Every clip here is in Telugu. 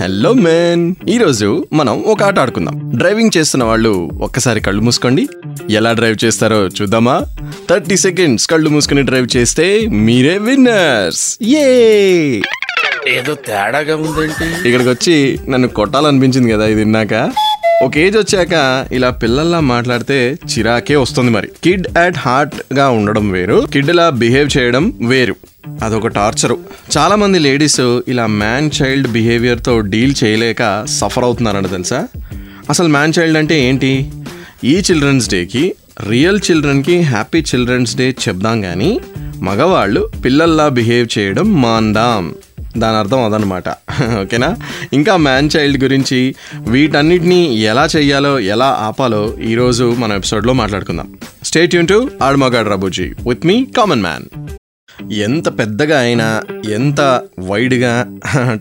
hello men ఈరోజు మనం ఒక ఆట ఆడుకుందాం. డ్రైవింగ్ చేస్తున్న వాళ్ళు ఒక్కసారి కళ్ళు మూసుకోండి. ఎలా డ్రైవ్ చేస్తారో చూద్దామా? థర్టీ సెకండ్స్ కళ్ళు మూసుకుని డ్రైవ్ చేస్తే మీరే విన్నర్స్ ఏ ఏదో తేడాగా ఉందేంటి ఇక్కడికి వచ్చి నన్ను కొట్టాలనిపించింది కదా ఇది విన్నాక. ఒక ఏజ్ వచ్చాక ఇలా పిల్లల్లా మాట్లాడితే చిరాకే వస్తుంది మరి. కిడ్ అట్ హార్ట్గా ఉండడం వేరు. కిడ్ లా బిహేవ్ చేయడం వేరు. అదొక టార్చరు. చాలామంది లేడీస్ ఇలా మ్యాన్ చైల్డ్ బిహేవియర్తో డీల్ చేయలేక సఫర్ అవుతున్నారంట తెలుసా? అసలు మ్యాన్ చైల్డ్ అంటే ఏంటి? ఈ చిల్డ్రన్స్ డేకి రియల్ చిల్డ్రన్కి హ్యాపీ చిల్డ్రన్స్ డే చెప్దాం కానీ మగవాళ్ళు పిల్లల్లా బిహేవ్ చేయడం మాందాం. దాని అర్థం అదనమాట. ఓకేనా? ఇంకా మ్యాన్ చైల్డ్ గురించి వీటన్నిటిని ఎలా చెయ్యాలో ఎలా ఆపాలో ఈరోజు మన ఎపిసోడ్లో మాట్లాడుకుందాం. స్టేట్ యూన్ టు ఆడమగాడ్ రబుజీ విత్ మీ కామన్ మ్యాన్. ఎంత పెద్దగా అయినా ఎంత వైడ్గా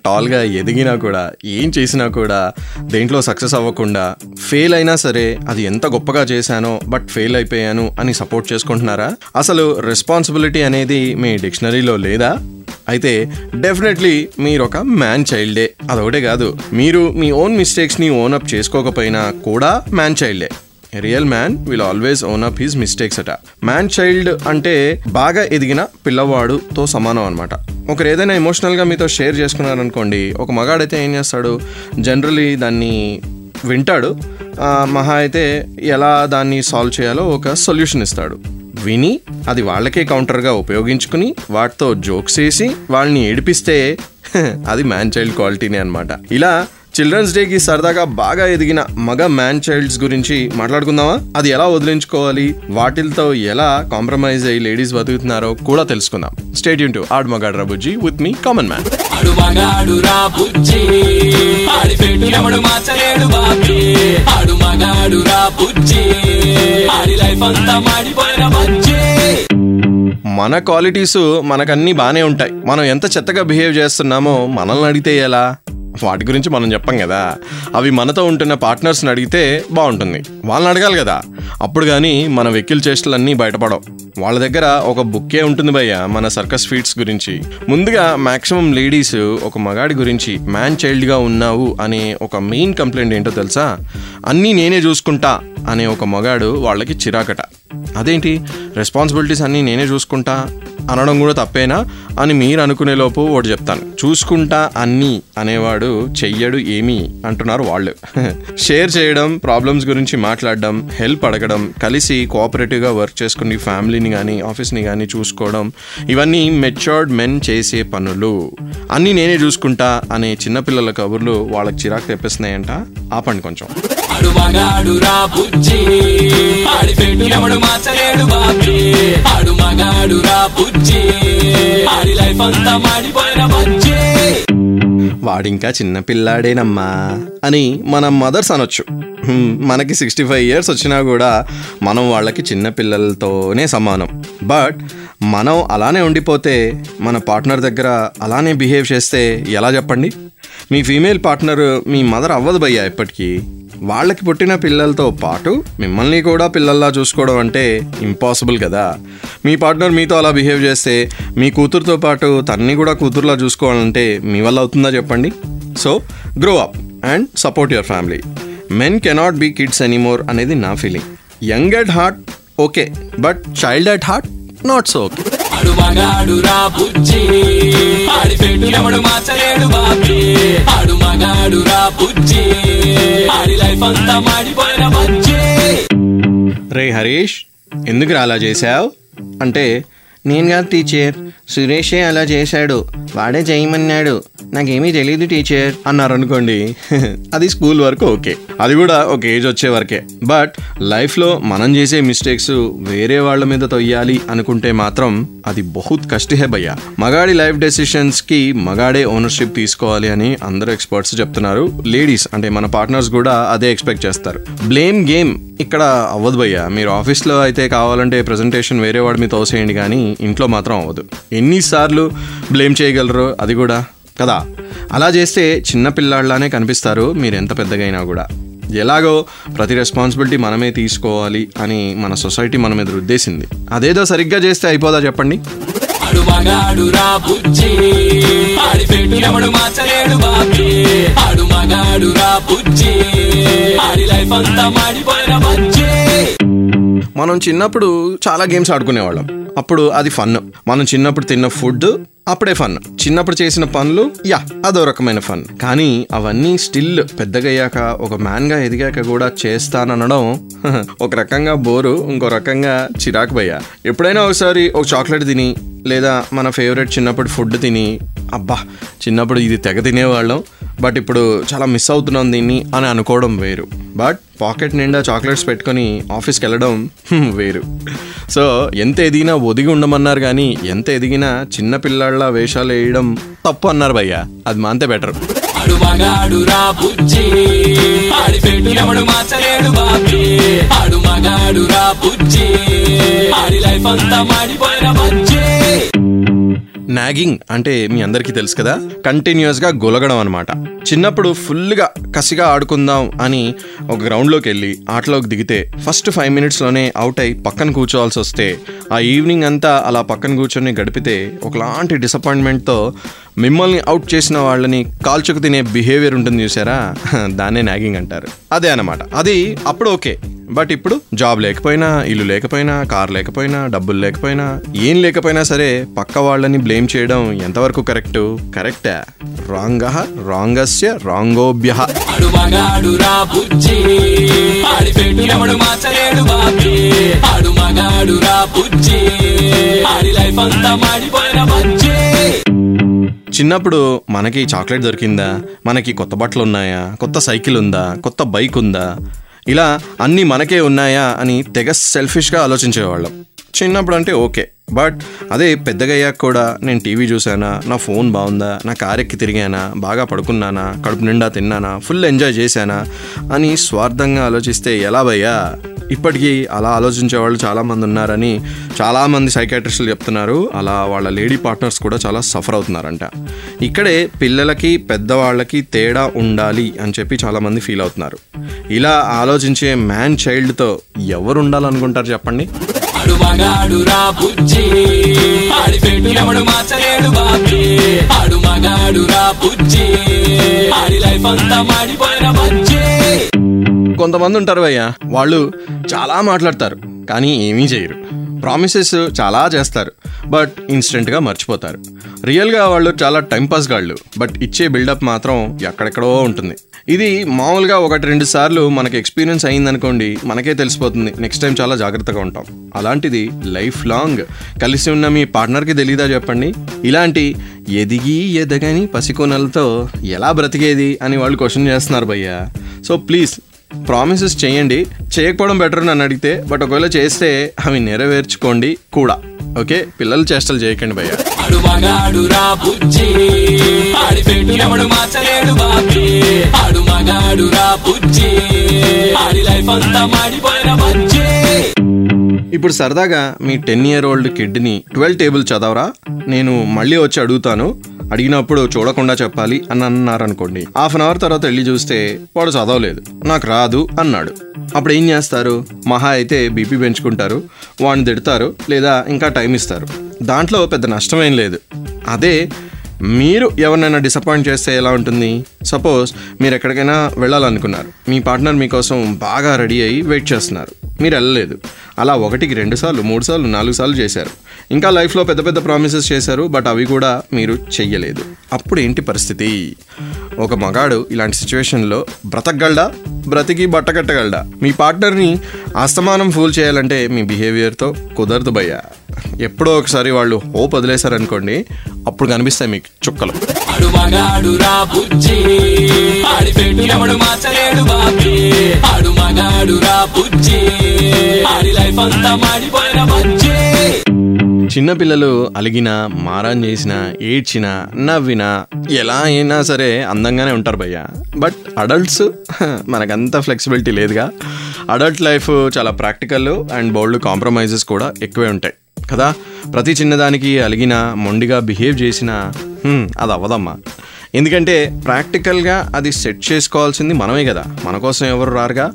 టాల్గా ఎదిగినా కూడా ఏం చేసినా కూడా దేంట్లో సక్సెస్ అవ్వకుండా ఫెయిల్ అయినా సరే అది ఎంత గొప్పగా చేశానో బట్ ఫెయిల్ అయిపోయాను అని సపోర్ట్ చేసుకుంటున్నారా? అసలు రెస్పాన్సిబిలిటీ అనేది మీ డిక్షనరీలో లేదా? అయితే డెఫినెట్లీ మీరు ఒక మ్యాన్ చైల్డే. అదొకటే కాదు మీరు మీ ఓన్ మిస్టేక్స్ని ఓన్ అప్ చేసుకోకపోయినా కూడా man చైల్డే. Real man will always own up his mistakes అట. మ్యాన్ చైల్డ్ అంటే బాగా ఎదిగిన పిల్లవాడుతో సమానం అనమాట ఒకరు ఏదైనా ఎమోషనల్గా మీతో షేర్ చేసుకున్నారనుకోండి ఒక మగాడైతే ఏం చేస్తాడు? జనరలీ దాన్ని వింటాడు. మహా అయితే ఎలా దాన్ని సాల్వ్ చేయాలో ఒక సొల్యూషన్ ఇస్తాడు. విని అది వాళ్ళకే కౌంటర్గా ఉపయోగించుకుని వాటితో జోక్స్ వేసి వాళ్ళని ఏడిపిస్తే అది మ్యాన్ చైల్డ్ క్వాలిటీనే అనమాట ఇలా చిల్డ్రన్స్ డేకి సరదాగా బాగా ఎదిగిన మగ మ్యాన్ చైల్డ్స్ గురించి మాట్లాడుకుందామా? అది ఎలా వదిలించుకోవాలి? వాటిలతో ఎలా కాంప్రమైజ్ అయ్యి లేడీస్ బతుకుతున్నారో కూడా తెలుసుకుందాం. స్టేట్ యూన్ to Aadu Magaad Rabujji with me common man మన క్వాలిటీస్ మనకన్నీ బాగానే ఉంటాయి. మనం ఎంత చెత్తగా బిహేవ్ చేస్తున్నామో మనల్ని అడిగితే ఎలా? వాటి గురించి మనం చెప్పం కదా. అవి మనతో ఉంటున్న పార్ట్నర్స్ని అడిగితే బాగుంటుంది. వాళ్ళని అడగాలి కదా. అప్పుడు కానీ మన వెక్కిల్ చేష్టలన్నీ బయటపడవు. వాళ్ళ దగ్గర ఒక బుక్కే ఉంటుంది భయ్య మన సర్కస్ ఫీట్స్ గురించి. ముందుగా మాక్సిమం లేడీస్ ఒక మగాడి గురించి మ్యాన్ చైల్డ్గా ఉన్నావు అనే ఒక మెయిన్ కంప్లైంట్ ఏంటో తెలుసా? అన్నీ నేనే చూసుకుంటా అనే ఒక మగాడు వాళ్ళకి చిరాకట. అదేంటి? రెస్పాన్సిబిలిటీస్ అన్నీ నేనే చూసుకుంటా? అనడం కూడా తప్పేనా అని మీరు అనుకునే లోపు ఒకటి చెప్తాను. చూసుకుంటా అన్నీ అనేవాడు చెయ్యడు ఏమి అంటున్నారు వాళ్ళు. షేర్ చేయడం ప్రాబ్లమ్స్ గురించి మాట్లాడడం హెల్ప్ అడగడం కలిసి కోఆపరేటివ్గా వర్క్ చేసుకుని ఫ్యామిలీని కానీ ఆఫీస్ని కానీ చూసుకోవడం ఇవన్నీ మెచ్యూర్డ్ మెన్ చేసే పనులు. అన్నీ నేనే చూసుకుంటా అనే చిన్నపిల్లల కబుర్లు వాళ్ళకి చిరాకు తెప్పిస్తున్నాయంట. ఆపండి కొంచెం. ఆడు మగాడు రా బుజ్జి ఆడి బాబీ. ఆడు వాడింకా చిన్న పిల్లాడేనమ్మా అని మన మదర్స్ అనొచ్చు. మనకి సిక్స్టీ ఫైవ్ ఇయర్స్ వచ్చినా కూడా మనం వాళ్ళకి చిన్న పిల్లలతోనే సమానం. బట్ మనం అలానే ఉండిపోతే మన పార్ట్నర్ దగ్గర అలానే బిహేవ్ చేస్తే ఎలా చెప్పండి? మీ ఫీమేల్ పార్ట్నర్ మీ మదర్ అవ్వదు భయ్యా ఎప్పటికీ వాళ్ళకి పుట్టిన పిల్లలతో పాటు మిమ్మల్ని కూడా పిల్లల్లా చూసుకోవడం అంటే ఇంపాసిబుల్ కదా. మీ పార్ట్నర్ మీతో అలా బిహేవ్ చేస్తే మీ కూతురుతో పాటు తన్ని కూడా కూతురులా చూసుకోవాలంటే మీ వల్ల అవుతుందా చెప్పండి? So grow up and support your family men cannot be kids anymore అనేది నా feeling young at heart okay but child at heart not so okay ఆడు మగాడు రా బుజ్జి. ఆడి పెట్టు ఎవడు మార్చలేడు బాబీ. ఆడు మగాడు రా బుజ్జి. ఆడి లైఫ్ అంతా మాడిపోయిన రే హరీష్ ఎందుకు అలా చేశావు? అంటే నేను కాదు టీచర్. సురేషే అలా చేశాడు. వాడే చేయమన్నాడు. నాకేమీ తెలియదు టీచర్. అన్నారు అనుకోండి అది స్కూల్ వరకు ఓకే. అది కూడా ఒక ఏజ్ వచ్చే వరకే. బట్ లైఫ్లో మనం చేసే మిస్టేక్స్ వేరే వాళ్ళ మీద తొయ్యాలి అనుకుంటే మాత్రం అది బహుత్ కష్టహే భయ్యా మగాడి లైఫ్ డెసిషన్స్కి మగాడే ఓనర్షిప్ తీసుకోవాలి అని అందరూ ఎక్స్పర్ట్స్ చెప్తున్నారు. లేడీస్ అంటే మన పార్ట్నర్స్ కూడా అదే ఎక్స్పెక్ట్ చేస్తారు. బ్లేమ్ గేమ్ ఇక్కడ అవ్వదు భయ్యా. మీరు ఆఫీస్లో అయితే కావాలంటే ప్రెజెంటేషన్ వేరే వాడి మీద తోసేయండి కానీ ఇంట్లో మాత్రం అవ్వదు. ఎన్నిసార్లు బ్లేమ్ చేయగలరు అది కూడా. కదా? అలా చేస్తే చిన్న పిల్లాడిలానే కనిపిస్తారు మీరు ఎంత పెద్దగా అయినా కూడా. ఎలాగో ప్రతి రెస్పాన్సిబిలిటీ మనమే తీసుకోవాలి అని మన సొసైటీ మన మీద రుద్దేసింది. అదేదో సరిగ్గా చేస్తే అయిపోదా చెప్పండి? ఆడి లైఫ్ అంతా మాడిపోయిన మనం చిన్నప్పుడు చాలా గేమ్స్ ఆడుకునేవాళ్ళం. అప్పుడు అది ఫన్ మనం చిన్నప్పుడు తిన్న ఫుడ్ అప్పుడే ఫన్ చిన్నప్పుడు చేసిన పనులు యా అదో రకమైన ఫన్ కానీ అవన్నీ స్టిల్ పెద్దగయ్యాక ఒక మ్యాన్గా ఎదిగాక కూడా చేస్తాననడం ఒక రకంగా బోరు ఇంకో రకంగా చిరాకు భయ్యా. ఎప్పుడైనా ఒకసారి ఒక చాక్లెట్ తిని లేదా మన ఫేవరెట్ చిన్నప్పుడు ఫుడ్ తిని అబ్బా చిన్నప్పుడు ఇది తెగ తినేవాళ్ళం బట్ ఇప్పుడు చాలా మిస్ అవుతున్నాం దీన్ని అని అనుకోవడం వేరు. బట్ పాకెట్ నిండా చాక్లెట్స్ పెట్టుకొని ఆఫీస్కి వెళ్ళడం వేరు. సో ఎంత ఎదిగినా ఒదిగి ఉండమన్నారు కానీ ఎంత ఎదిగినా చిన్న పిల్లాళ్ళ వేషాలు వేయడం తప్పు అన్నారు భయ్యా. అది మాంతే బెటర్. ఆడు ఆడి లైఫ్ అంతా మాడిపోయిన నాగింగ్ అంటే మీ అందరికీ తెలుసు కదా కంటిన్యూస్గా గొలగడం అనమాట చిన్నప్పుడు ఫుల్గా కసిగా ఆడుకుందాం అని ఒక గ్రౌండ్లోకి వెళ్ళి ఆటలోకి దిగితే ఫస్ట్ ఫైవ్ మినిట్స్లోనే అవుట్ అయి పక్కన కూర్చోవాల్సి వస్తే ఆ ఈవినింగ్ అంతా అలా పక్కన కూర్చొని గడిపితే ఒకలాంటి డిసప్పాయింట్మెంట్తో మిమ్మల్ని అవుట్ చేసిన వాళ్ళని కాల్చుకు తినే బిహేవియర్ ఉంటుంది చూసారా? దాన్నే నాగింగ్ అంటారు. అదే అనమాట అది అప్పుడు ఓకే బట్ ఇప్పుడు జాబ్ లేకపోయినా ఇల్లు లేకపోయినా కార్ లేకపోయినా డబ్బులు లేకపోయినా ఏం లేకపోయినా సరే పక్క వాళ్ళని బ్లేమ్ చేయడం ఎంతవరకు కరెక్ట్? కరెక్టా? రాంగ రాంగస్య రాంగోభ్య చిన్నప్పుడు మనకి చాక్లెట్ దొరికిందా? మనకి కొత్త బట్టలు ఉన్నాయా? కొత్త సైకిల్ ఉందా? కొత్త బైక్ ఉందా? ఇలా అన్నీ మనకే ఉన్నాయా అని తెగ సెల్ఫిష్గా ఆలోచించేవాళ్ళం. చిన్నప్పుడు అంటే ఓకే. బట్ అదే పెద్దగయ్యాక కూడా నేను టీవీ చూసానా నా ఫోన్ బాగుందా నా కారెక్కి తిరిగానా బాగా పడుకున్నానా కడుపు నిండా తిన్నానా ఫుల్ ఎంజాయ్ చేశానా అని స్వార్థంగా ఆలోచిస్తే ఎలా భయ్యా? ఇప్పటికీ అలా ఆలోచించే వాళ్ళు చాలామంది ఉన్నారని చాలామంది సైకాట్రిస్టులు చెప్తున్నారు. అలా వాళ్ళ లేడీ పార్ట్నర్స్ కూడా చాలా సఫర్ అవుతున్నారంట. ఇక్కడే పిల్లలకి పెద్దవాళ్ళకి తేడా ఉండాలి అని చెప్పి చాలామంది ఫీల్ అవుతున్నారు. ఇలా ఆలోచించే మ్యాన్ చైల్డ్తో ఎవరు ఉండాలనుకుంటారు చెప్పండి? ఆడు మగాడు రా బుజ్జి. ఆడి పెట్టు ఎవడు మార్చలేడు బాబీ. ఆడు మగాడు రా బుజ్జి. ఆడి లైఫ్ అంతా మాడిపోయిన బుజ్జి. కొంతమంది ఉంటారు భయ్య వాళ్ళు చాలా మాట్లాడతారు కానీ ఏమీ చేయరు. ప్రామిసెస్ చాలా చేస్తారు. బట్ ఇన్స్టెంట్గా మర్చిపోతారు. రియల్గా వాళ్ళు చాలా టైంపాస్ గాళ్ళు బట్ ఇచ్చే బిల్డప్ మాత్రం ఎక్కడెక్కడో ఉంటుంది. ఇది మామూలుగా ఒకటి రెండు సార్లు మనకి ఎక్స్పీరియన్స్ అయిందనుకోండి మనకే తెలిసిపోతుంది. నెక్స్ట్ టైం చాలా జాగ్రత్తగా ఉంటాం. అలాంటిది లైఫ్ లాంగ్ కలిసి ఉన్న మీ పార్ట్నర్కి తెలీదా చెప్పండి? ఇలాంటి ఎదిగి ఎదగని పసికోనలతో ఎలా బ్రతికేది అని వాళ్ళు క్వశ్చన్ చేస్తున్నారు భయ్యా. సో ప్లీజ్ ప్రామిసెస్ చేయండి. చేయకపోవడం బెటర్ నన్ను అడిగితే బట్ ఒకవేళ చేస్తే అవి నెరవేర్చుకోండి కూడా. ఓకే పిల్లలు చేష్టలు చేయకండి భయ్య. ఇప్పుడు సరదాగా మీ టెన్ ఇయర్ ఓల్డ్ కిడ్ని ట్వెల్వ్ టేబుల్ చదవరా? నేను మళ్ళీ వచ్చి అడుగుతాను. అడిగినప్పుడు చూడకుండా చెప్పాలి అని అన్నారనుకోండి. హాఫ్ అన్ అవర్ తర్వాత వెళ్ళి చూస్తే వాడు చదవలేదు. నాకు రాదు అన్నాడు. అప్పుడు ఏం చేస్తారు? మహా అయితే బీపీ పెంచుకుంటారు వాడిని తిడతారు లేదా ఇంకా టైం ఇస్తారు. దాంట్లో పెద్ద నష్టమేం లేదు. అదే మీరు ఎవరినైనా డిసప్పాయింట్ చేస్తే ఎలా ఉంటుంది? సపోజ్ మీరు ఎక్కడికైనా వెళ్ళాలనుకున్నారు. మీ పార్ట్నర్ మీకోసం బాగా రెడీ అయ్యి వెయిట్ చేస్తున్నారు. మీరు వెళ్ళలేదు. అలా ఒకటికి రెండు సార్లు మూడు సార్లు నాలుగు సార్లు చేశారు. ఇంకా లైఫ్లో పెద్ద పెద్ద ప్రామిసెస్ చేశారు బట్ అవి కూడా మీరు చెయ్యలేదు. అప్పుడు ఏంటి పరిస్థితి? ఒక మగాడు ఇలాంటి సిచ్యువేషన్లో బ్రతకగలడా? బ్రతికి బట్టకట్టగలడా మీ పార్ట్నర్ని అస్తమానం ఫూల్ చేయాలంటే మీ బిహేవియర్తో కుదరదు భయ్యా. ఎప్పుడో ఒకసారి వాళ్ళు హోప్ వదిలేశారనుకోండి అప్పుడు కనిపిస్తాయి మీకు చుక్కలు. చిన్నపిల్లలు అలిగినా మారాన్ చేసినా ఏడ్చినా నవ్వినా ఎలా అయినా సరే అందంగానే ఉంటారు భయ్య. బట్ అడల్ట్స్ మనకంత ఫ్లెక్సిబిలిటీ లేదుగా. అడల్ట్ లైఫ్ చాలా ప్రాక్టికల్ అండ్ బోల్డ్ కాంప్రమైజెస్ కూడా ఎక్కువే ఉంటాయి. కదా? ప్రతి చిన్నదానికి అలిగినా మొండిగా బిహేవ్ చేసినా అది అవ్వదమ్మా. ఎందుకంటే ప్రాక్టికల్గా అది సెట్ చేసుకోవాల్సింది మనమే కదా. మన కోసం ఎవరు రారుగా?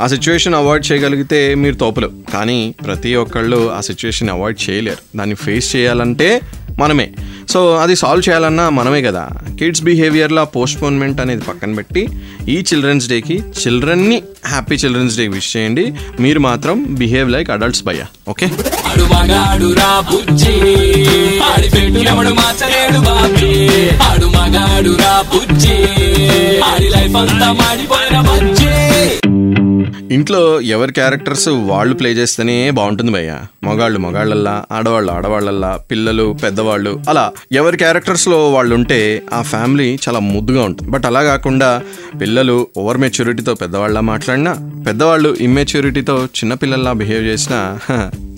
ఆ సిచ్యువేషన్ అవాయిడ్ చేయగలిగితే మీరు తోపలు. కానీ ప్రతి ఒక్కళ్ళు ఆ సిచ్యువేషన్ అవాయిడ్ చేయలేరు. దాన్ని ఫేస్ చేయాలంటే మనమే. సో అది సాల్వ్ చేయాలన్నా మనమే కదా. కిడ్స్ బిహేవియర్లో పోస్ట్పోన్మెంట్ అనేది పక్కన పెట్టి ఈ చిల్డ్రన్స్ డేకి చిల్డ్రన్ని హ్యాపీ చిల్డ్రన్స్ డే విష్ చేయండి. మీరు మాత్రం బిహేవ్ లైక్ అడల్ట్స్ భయ్యా. ఓకే? ఆడి లైఫ్ అంతా మాడిపోయిన ఇంట్లో ఎవరి క్యారెక్టర్స్ వాళ్ళు ప్లే చేస్తేనే బాగుంటుంది భయ్య. మగాళ్ళు మగాళ్ళల్లా ఆడవాళ్ళు ఆడవాళ్ళల్లా పిల్లలు పెద్దవాళ్ళు అలా ఎవరి క్యారెక్టర్స్లో వాళ్ళు ఉంటే ఆ ఫ్యామిలీ చాలా ముద్దుగా ఉంటుంది. బట్ అలా కాకుండా పిల్లలు ఓవర్ మెచ్యూరిటీతో పెద్దవాళ్ళ మాట్లాడినా పెద్దవాళ్ళు ఇమ్మెచ్యూరిటీతో చిన్నపిల్లల్లా బిహేవ్ చేసినా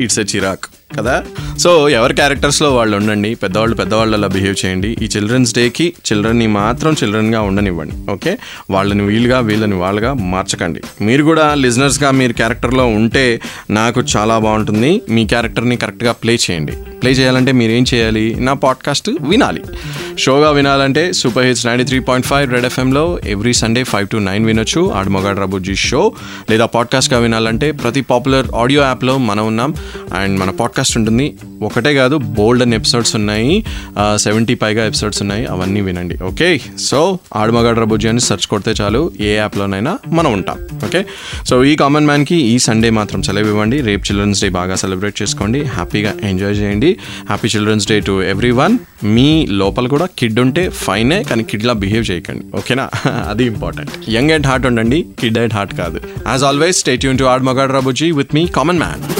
ఇట్స్ ఎ చిరాక్. కదా? సో ఎవరి క్యారెక్టర్స్లో వాళ్ళు ఉండండి పెద్దవాళ్ళు పెద్దవాళ్ళలా బిహేవ్ చేయండి. ఈ చిల్డ్రన్స్ డేకి చిల్డ్రన్ని మాత్రం చిల్డ్రన్గా ఉండనివ్వండి ఓకే వాళ్ళని వీలుగా వీళ్ళని వాళ్ళగా మార్చకండి. మీరు కూడా లిజనర్స్గా మీరు క్యారెక్టర్లో ఉంటే నాకు చాలా బాగుంటుంది. మీ క్యారెక్టర్ని కరెక్ట్గా ప్లే చేయండి. ప్లే చేయాలంటే మీరు ఏం చేయాలి? నా పాడ్కాస్ట్ వినాలి. షోగా వినాలంటే super hits ninety three point five red ఎఫ్ఎంలో every Sunday five to nine వినొచ్చు. ఆడమొగాడ్ రబుజీ షో లేదా పాడ్కాస్ట్గా వినాలంటే ప్రతి పాపులర్ ఆడియో యాప్లో మనం ఉన్నాం. అండ్ మన పాడ్కాస్ట్ ఉంటుంది. ఒకటే కాదు బోల్డ్ అని ఎపిసోడ్స్ ఉన్నాయి. సెవెంటీ పైగా ఎపిసోడ్స్ ఉన్నాయి. అవన్నీ వినండి. ఓకే సో ఆడమగాడ్ రబుజీ అని సెర్చ్ కొడితే చాలు. ఏ యాప్లోనైనా మనం ఉంటాం. ఓకే సో ఈ కామన్ మ్యాన్కి ఈ సండే మాత్రం సెలవు ఇవ్వండి. రేపు చిల్డ్రన్స్ డే బాగా సెలబ్రేట్ చేసుకోండి. హ్యాపీగా ఎంజాయ్ చేయండి. Happy children's day to everyone మీ లోపల కూడా కిడ్ ఉంటే ఫైనే కానీ కిడ్లా బిహేవ్ చేయకండి. ఓకేనా అది ఇంపార్టెంట్ యంగ్ అండ్ హార్ట్ ఉండండి. కిడ్ అండ్ హార్ట్ కాదు. యాజ్ ఆల్వేస్ స్టేట్ యూన్ to Aadu Magaad Rabujji with me common man